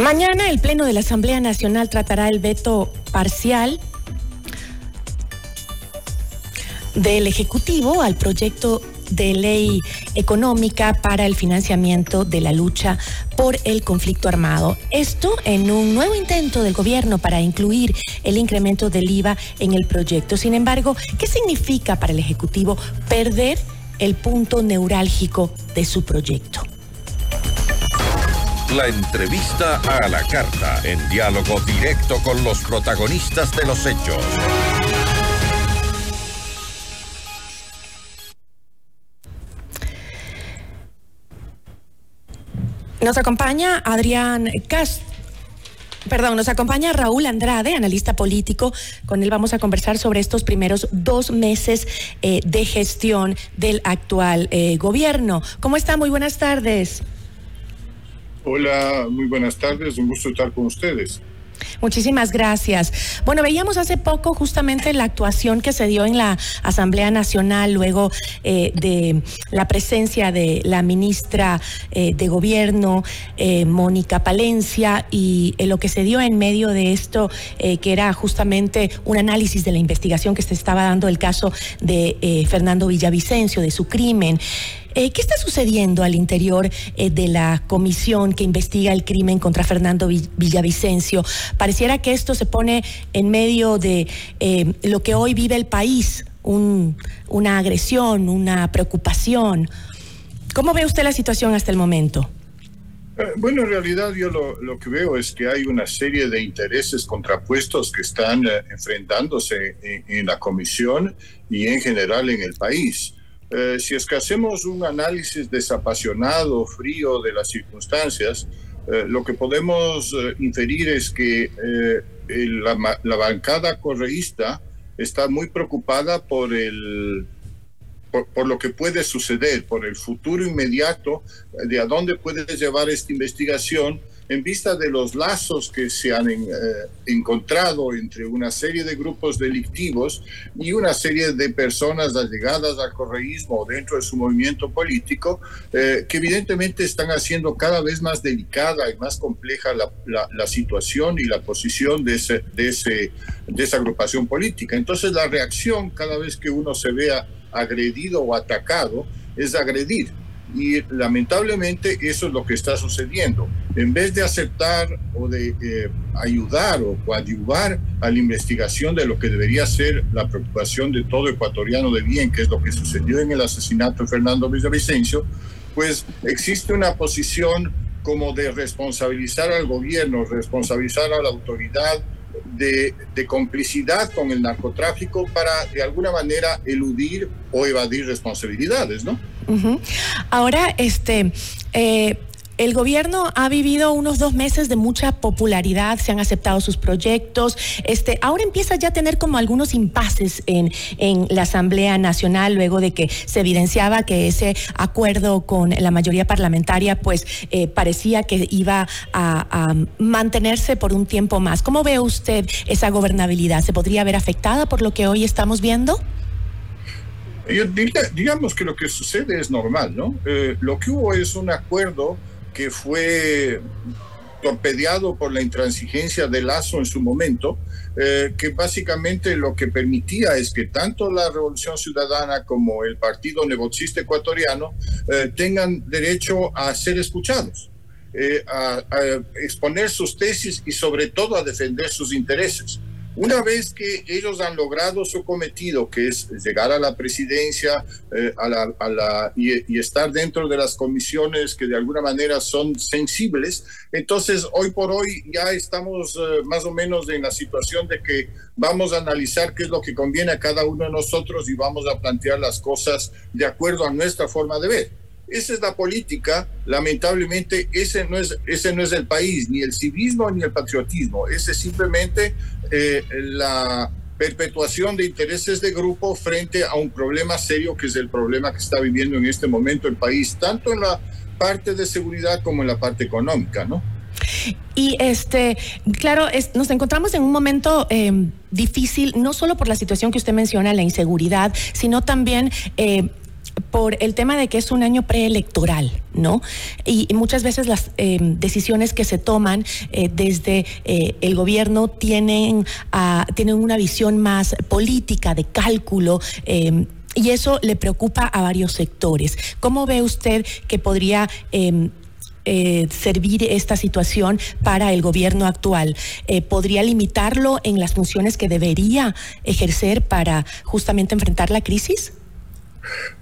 Mañana el Pleno de la Asamblea Nacional tratará el veto parcial del Ejecutivo al proyecto de ley económica para el financiamiento de la lucha por el conflicto armado. Esto en un nuevo intento del gobierno para incluir el incremento del IVA en el proyecto. Sin embargo, ¿qué significa para el Ejecutivo perder el punto neurálgico de su proyecto? La entrevista a la carta, en diálogo directo con los protagonistas de los hechos. Nos acompaña Adrián Cast. Perdón, nos acompaña Raúl Andrade, analista político. Con él vamos a conversar sobre estos primeros dos meses eh, de gestión del actual eh, gobierno. ¿Cómo está? Muy buenas tardes. Hola, muy buenas tardes, un gusto estar con ustedes. Muchísimas gracias. Bueno, veíamos hace poco justamente la actuación que se dio en la Asamblea Nacional luego eh, de la presencia de la ministra eh, de Gobierno, eh, Mónica Palencia, y lo que se dio en medio de esto, que era justamente un análisis de la investigación que se estaba dando el caso de Fernando Villavicencio, de su crimen. Eh, ¿Qué está sucediendo al interior eh, de la comisión que investiga el crimen contra Fernando Villavicencio? Pareciera que esto se pone en medio de eh, lo que hoy vive el país, una agresión, una preocupación. ¿Cómo ve usted la situación hasta el momento? Bueno, en realidad yo lo, que veo es que hay una serie de intereses contrapuestos que están enfrentándose en, la comisión y en general en el país. Eh, si es hacemos un análisis desapasionado, frío de las circunstancias, eh, lo que podemos eh, inferir es que la, bancada correísta está muy preocupada por el por, lo que puede suceder, por el futuro inmediato, de a dónde puede llevar esta investigación en vista de los lazos que se han eh, encontrado entre una serie de grupos delictivos y una serie de personas allegadas al correísmo dentro de su movimiento político, eh, que evidentemente están haciendo cada vez más delicada y más compleja la, situación y la posición de esa agrupación política. Entonces la reacción cada vez que uno se vea agredido o atacado es agredir y lamentablemente eso es lo que está sucediendo. En vez de aceptar o de eh, ayudar o coadyuvar a la investigación de lo que debería ser la preocupación de todo ecuatoriano de bien, que es lo que sucedió en el asesinato de Fernando Villavicencio, pues existe una posición como de responsabilizar al gobierno, responsabilizar a la autoridad de, de, complicidad con el narcotráfico para de alguna manera eludir o evadir responsabilidades, ¿no? Ahora, este, eh, el gobierno ha vivido unos dos meses de mucha popularidad, se han aceptado sus proyectos. Este, ahora empieza ya a tener como algunos impases en, en la Asamblea Nacional, luego de que se evidenciaba que ese acuerdo con la mayoría parlamentaria, pues eh, parecía que iba a, a, mantenerse por un tiempo más. ¿Cómo ve usted esa gobernabilidad? ¿Se podría ver afectada por lo que hoy estamos viendo? Diría, digamos que lo que sucede es normal, ¿no? Eh, lo que hubo es un acuerdo que fue torpedeado por la intransigencia de Lazo en su momento, eh, que básicamente lo que permitía es que tanto la Revolución Ciudadana como el Partido Negocista Ecuatoriano eh, tengan derecho a ser escuchados, eh, a exponer sus tesis y sobre todo a defender sus intereses. Una vez que ellos han logrado su cometido, que es llegar a la presidencia eh, a la, y, estar dentro de las comisiones que de alguna manera son sensibles, entonces hoy por hoy ya estamos eh, más o menos en la situación de que vamos a analizar qué es lo que conviene a cada uno de nosotros y vamos a plantear las cosas de acuerdo a nuestra forma de ver. Esa es la política, lamentablemente ese no es, ese no es el país, ni el civismo ni el patriotismo, ese es simplemente eh, la perpetuación de intereses de grupo frente a un problema serio que es el problema que está viviendo en este momento el país, tanto en la parte de seguridad como en la parte económica, ¿no? Y este, claro, nos encontramos en un momento eh, difícil, no solo por la situación que usted menciona, la inseguridad, sino también eh, por el tema de que es un año preelectoral, ¿no? Y, muchas veces las em, decisiones que se toman eh, desde eh, el gobierno tienen, tienen una visión más política, de cálculo. Em, y eso le preocupa a varios sectores. ¿Cómo ve usted que podría em, eh, servir esta situación para el gobierno actual? ¿Podría limitarlo en las funciones que debería ejercer para justamente enfrentar la crisis?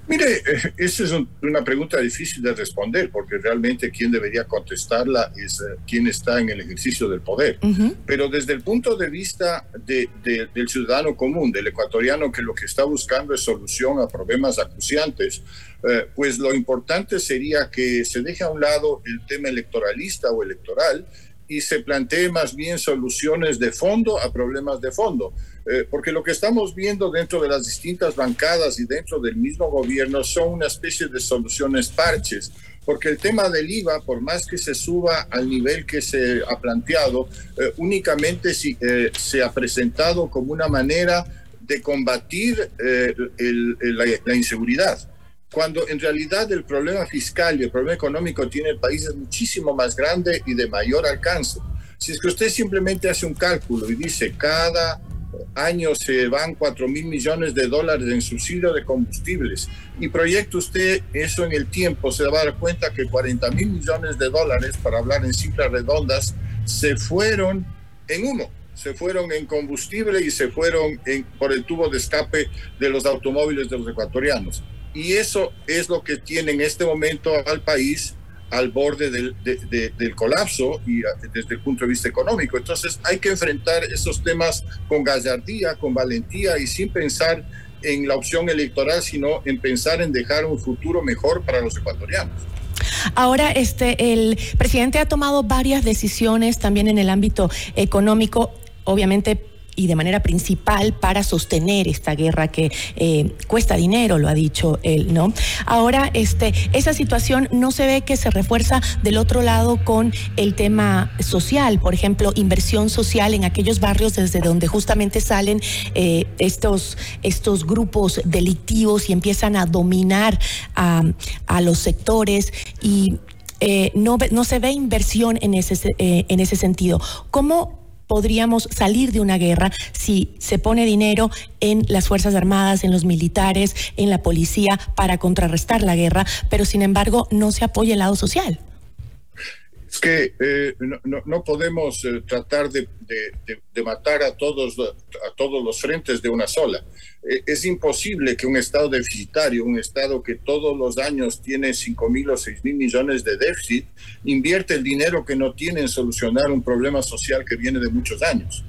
Mire, eh, esa es una pregunta difícil de responder porque realmente quien debería contestarla es eh, quien está en el ejercicio del poder. Pero desde el punto de vista del ciudadano común, del ecuatoriano que lo que está buscando es solución a problemas acuciantes, eh, pues lo importante sería que se deje a un lado el tema electoralista o electoral y se plantee más bien soluciones de fondo a problemas de fondo. Eh, porque lo que estamos viendo dentro de las distintas bancadas y dentro del mismo gobierno son una especie de soluciones parches, porque el tema del IVA, por más que se suba al nivel que se ha planteado, eh, únicamente si, eh, se ha presentado como una manera de combatir la, la inseguridad cuando en realidad el problema fiscal y el problema económico tiene el país es muchísimo más grande y de mayor alcance. Si es que usted simplemente hace un cálculo y dice cada año se van 4 mil millones de dólares en subsidio de combustibles y proyecta usted eso en el tiempo, se va a dar cuenta que 40 mil millones de dólares, para hablar en cifras redondas, se fueron en uno se fueron en combustible y se fueron en, por el tubo de escape de los automóviles de los ecuatorianos. Y eso es lo que tiene en este momento al país al borde del, colapso y desde el punto de vista económico. Entonces hay que enfrentar esos temas con gallardía, con valentía y sin pensar en la opción electoral, sino en pensar en dejar un futuro mejor para los ecuatorianos. Ahora, este, el presidente ha tomado varias decisiones también en el ámbito económico, obviamente y de manera principal para sostener esta guerra que eh, cuesta dinero, lo ha dicho él, ¿no? Ahora, este, esa situación no se ve que se refuerza del otro lado con el tema social, por ejemplo, inversión social en aquellos barrios desde donde justamente salen eh, estos, estos grupos delictivos y empiezan a dominar a, los sectores y eh, no, no se ve inversión en ese, en ese sentido. ¿Cómo podríamos salir de una guerra si se pone dinero en las Fuerzas Armadas, en los militares, en la policía para contrarrestar la guerra, pero sin embargo no se apoya el lado social. Es que eh, no, podemos eh, tratar de, matar a todos, todos los frentes de una sola. Eh, es imposible que un Estado deficitario, un Estado que todos los años tiene 5 mil o 6 mil millones de déficit, invierte el dinero que no tiene en solucionar un problema social que viene de muchos años.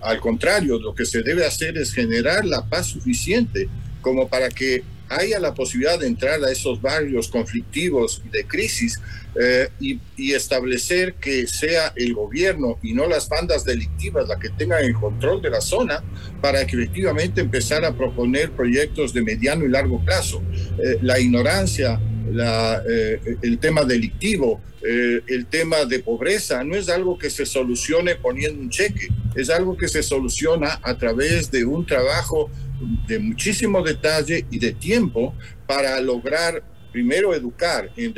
al contrario, lo que se debe hacer es generar la paz suficiente como para que haya la posibilidad de entrar a esos barrios conflictivos de crisis eh, y, establecer que sea el gobierno y no las bandas delictivas las que tengan el control de la zona para que efectivamente empezar a proponer proyectos de mediano y largo plazo. Eh, la ignorancia, eh, el tema delictivo, el tema de pobreza, no es algo que se solucione poniendo un cheque, es algo que se soluciona a través de un trabajo de muchísimo detalle y de tiempo para lograr primero educar, en,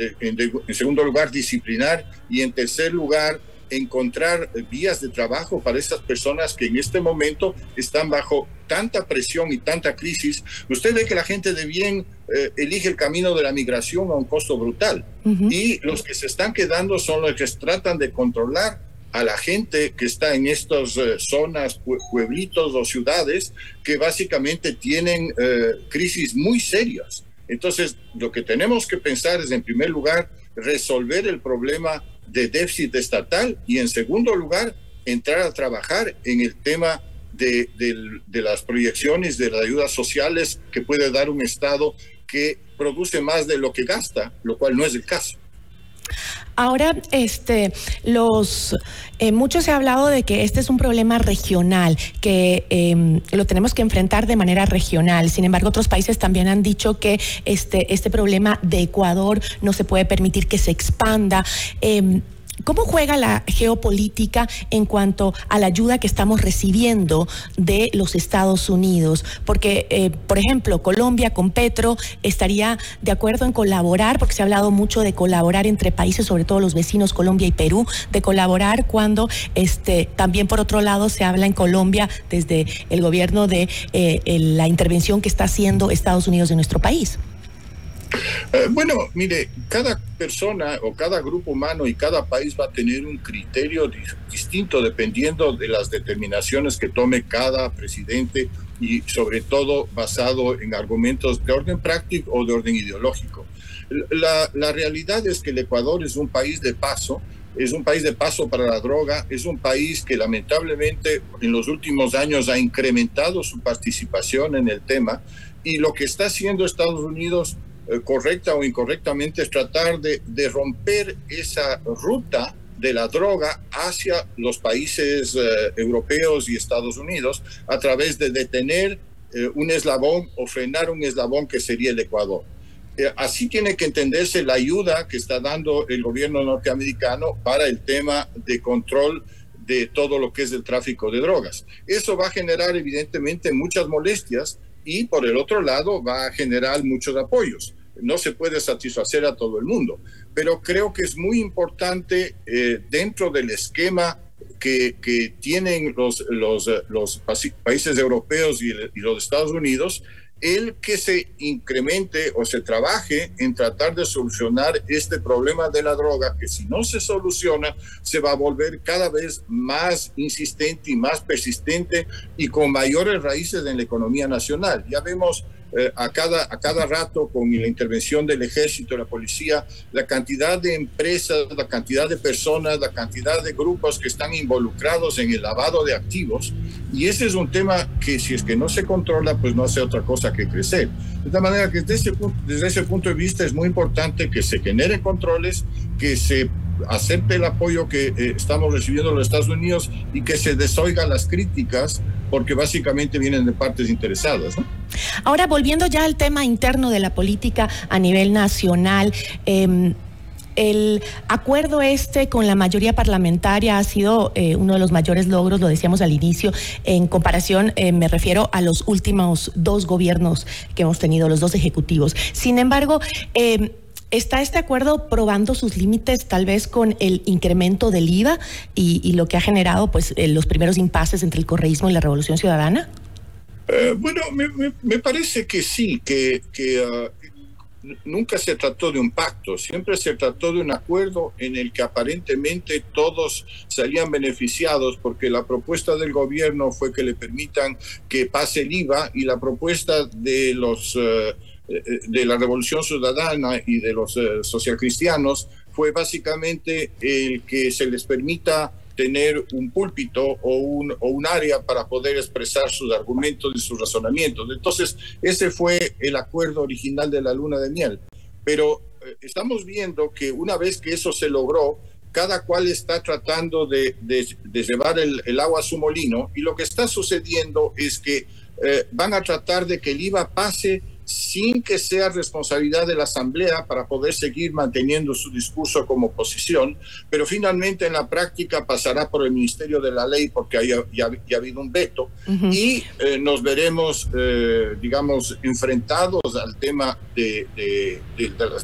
segundo lugar disciplinar y en tercer lugar encontrar vías de trabajo para esas personas que en este momento están bajo tanta presión y tanta crisis. Usted ve que la gente de bien eh, elige el camino de la migración a un costo brutal y los que se están quedando son los que tratan de controlar a la gente que está en estas eh, zonas, pueblitos o ciudades que básicamente tienen eh, crisis muy serias. Entonces, lo que tenemos que pensar es, en primer lugar, resolver el problema de déficit estatal y, en segundo lugar, entrar a trabajar en el tema de, de las proyecciones de las ayudas sociales que puede dar un Estado que produce más de lo que gasta, lo cual no es el caso. Ahora, este, los eh, mucho se ha hablado de que este es un problema regional, que em, lo tenemos que enfrentar de manera regional. Sin embargo, otros países también han dicho que este, este problema de Ecuador no se puede permitir que se expanda. Em, ¿Cómo juega la geopolítica en cuanto a la ayuda que estamos recibiendo de los Estados Unidos? Porque, eh, por ejemplo, Colombia con Petro estaría de acuerdo en colaborar, porque se ha hablado mucho de colaborar entre países, sobre todo los vecinos Colombia y Perú, de colaborar cuando este, también por otro lado se habla en Colombia desde el gobierno de eh, la intervención que está haciendo Estados Unidos en nuestro país. Eh, bueno, mire, cada persona o cada grupo humano y cada país va a tener un criterio distinto dependiendo de las determinaciones que tome cada presidente y sobre todo basado en argumentos de orden práctico o de orden ideológico. La, la realidad es que el Ecuador es un país de paso, es un país de paso para la droga, es un país que lamentablemente en los últimos años ha incrementado su participación en el tema y lo que está haciendo Estados Unidos correcta o incorrectamente es tratar de, de, romper esa ruta de la droga hacia los países eh, europeos y Estados Unidos a través de detener eh, un eslabón o frenar un eslabón que sería el Ecuador. así tiene que entenderse la ayuda que está dando el gobierno norteamericano para el tema de control de todo lo que es el tráfico de drogas. Eso va a generar evidentemente muchas molestias y por el otro lado va a generar muchos apoyos. No se puede satisfacer a todo el mundo, pero creo que es muy importante eh, dentro del esquema que, tienen los, los, los, países europeos y los Estados Unidos, el que se incremente o se trabaje en tratar de solucionar este problema de la droga, que si no se soluciona, se va a volver cada vez más insistente y más persistente y con mayores raíces en la economía nacional. Ya vemos eh, a, cada, a cada rato con la intervención del ejército, la policía, la cantidad de empresas, la cantidad de personas, la cantidad de grupos que están involucrados en el lavado de activos. Y ese es un tema que si es que no se controla, pues no hace otra cosa que crecer. De tal manera que desde ese, desde ese punto de vista es muy importante que se generen controles, que se acepte el apoyo que eh, estamos recibiendo de los Estados Unidos y que se desoigan las críticas, porque básicamente vienen de partes interesadas. Ahora, volviendo ya al tema interno de la política a nivel nacional, eh, el acuerdo este con la mayoría parlamentaria ha sido eh, uno de los mayores logros, lo decíamos al inicio, en comparación, eh, me refiero a los últimos dos gobiernos que hemos tenido, los dos ejecutivos. Sin embargo, eh, ¿Está este acuerdo probando sus límites tal vez con el incremento del IVA y, lo que ha generado pues eh, los primeros impases entre el correísmo y la revolución ciudadana? Eh, bueno, me, parece que sí, que, ah, nunca se trató de un pacto, siempre se trató de un acuerdo en el que aparentemente todos salían beneficiados porque la propuesta del gobierno fue que le permitan que pase el IVA y la propuesta de los... Eh, de la Revolución Ciudadana y de los eh, socialcristianos fue básicamente el que se les permita tener un púlpito o un, o un área para poder expresar sus argumentos y sus razonamientos. Entonces, ese fue el acuerdo original de la luna de miel. Pero eh, estamos viendo que una vez que eso se logró, cada cual está tratando de, de, llevar el, agua a su molino y lo que está sucediendo es que van a tratar de que el IVA pase sin que sea responsabilidad de la Asamblea para poder seguir manteniendo su discurso como oposición, pero finalmente en la práctica pasará por el Ministerio de la Ley porque haya, ya, ha habido un veto y eh, nos veremos, eh, digamos, enfrentados al tema de, de,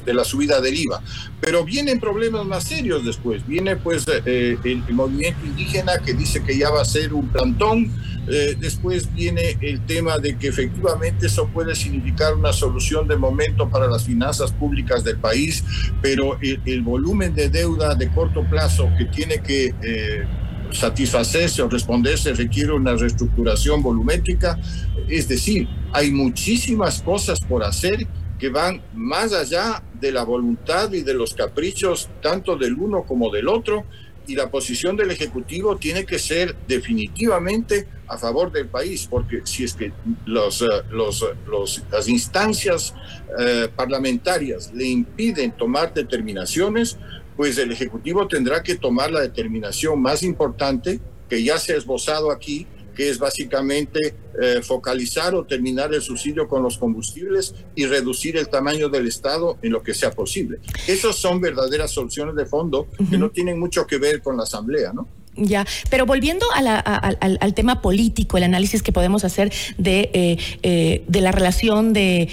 de, la, subida del IVA. Pero vienen problemas más serios después. Viene pues eh, el, el movimiento indígena que dice que ya va a ser un plantón eh, después viene el tema de que efectivamente eso puede significar una solución de momento para las finanzas públicas del país, pero el, volumen de deuda de corto plazo que tiene que eh, satisfacerse o responderse requiere una reestructuración volumétrica. Es decir, hay muchísimas cosas por hacer que van más allá de la voluntad y de los caprichos tanto del uno como del otro y la posición del Ejecutivo tiene que ser definitivamente a favor del país, porque si es que los, eh, los, los las instancias eh, parlamentarias le impiden tomar determinaciones, pues el Ejecutivo tendrá que tomar la determinación más importante que ya se ha esbozado aquí, que es básicamente eh, focalizar o terminar el subsidio con los combustibles y reducir el tamaño del Estado en lo que sea posible. Esas son verdaderas soluciones de fondo que no tienen mucho que ver con la Asamblea, ¿no? Ya, pero volviendo al, tema político, el análisis que podemos hacer de, eh, eh, de la relación de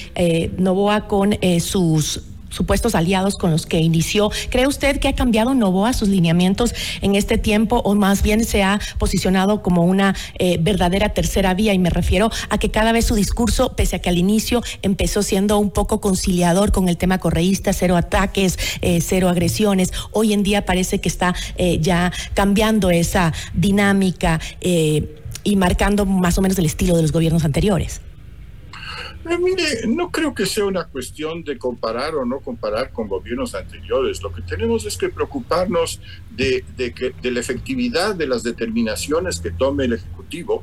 Novoa con sus supuestos aliados con los que inició. ¿Cree usted que ha cambiado Novoa sus lineamientos en este tiempo o más bien se ha posicionado como una eh, verdadera tercera vía? Y me refiero a que cada vez su discurso, pese a que al inicio empezó siendo un poco conciliador con el tema correísta, cero ataques, eh, cero agresiones, hoy en día parece que está eh, ya cambiando esa dinámica y marcando más o menos el estilo de los gobiernos anteriores. Eh, mire, no creo que sea una cuestión de comparar o no comparar con gobiernos anteriores. Lo que tenemos es que preocuparnos de, de, que, de la efectividad de las determinaciones que tome el Ejecutivo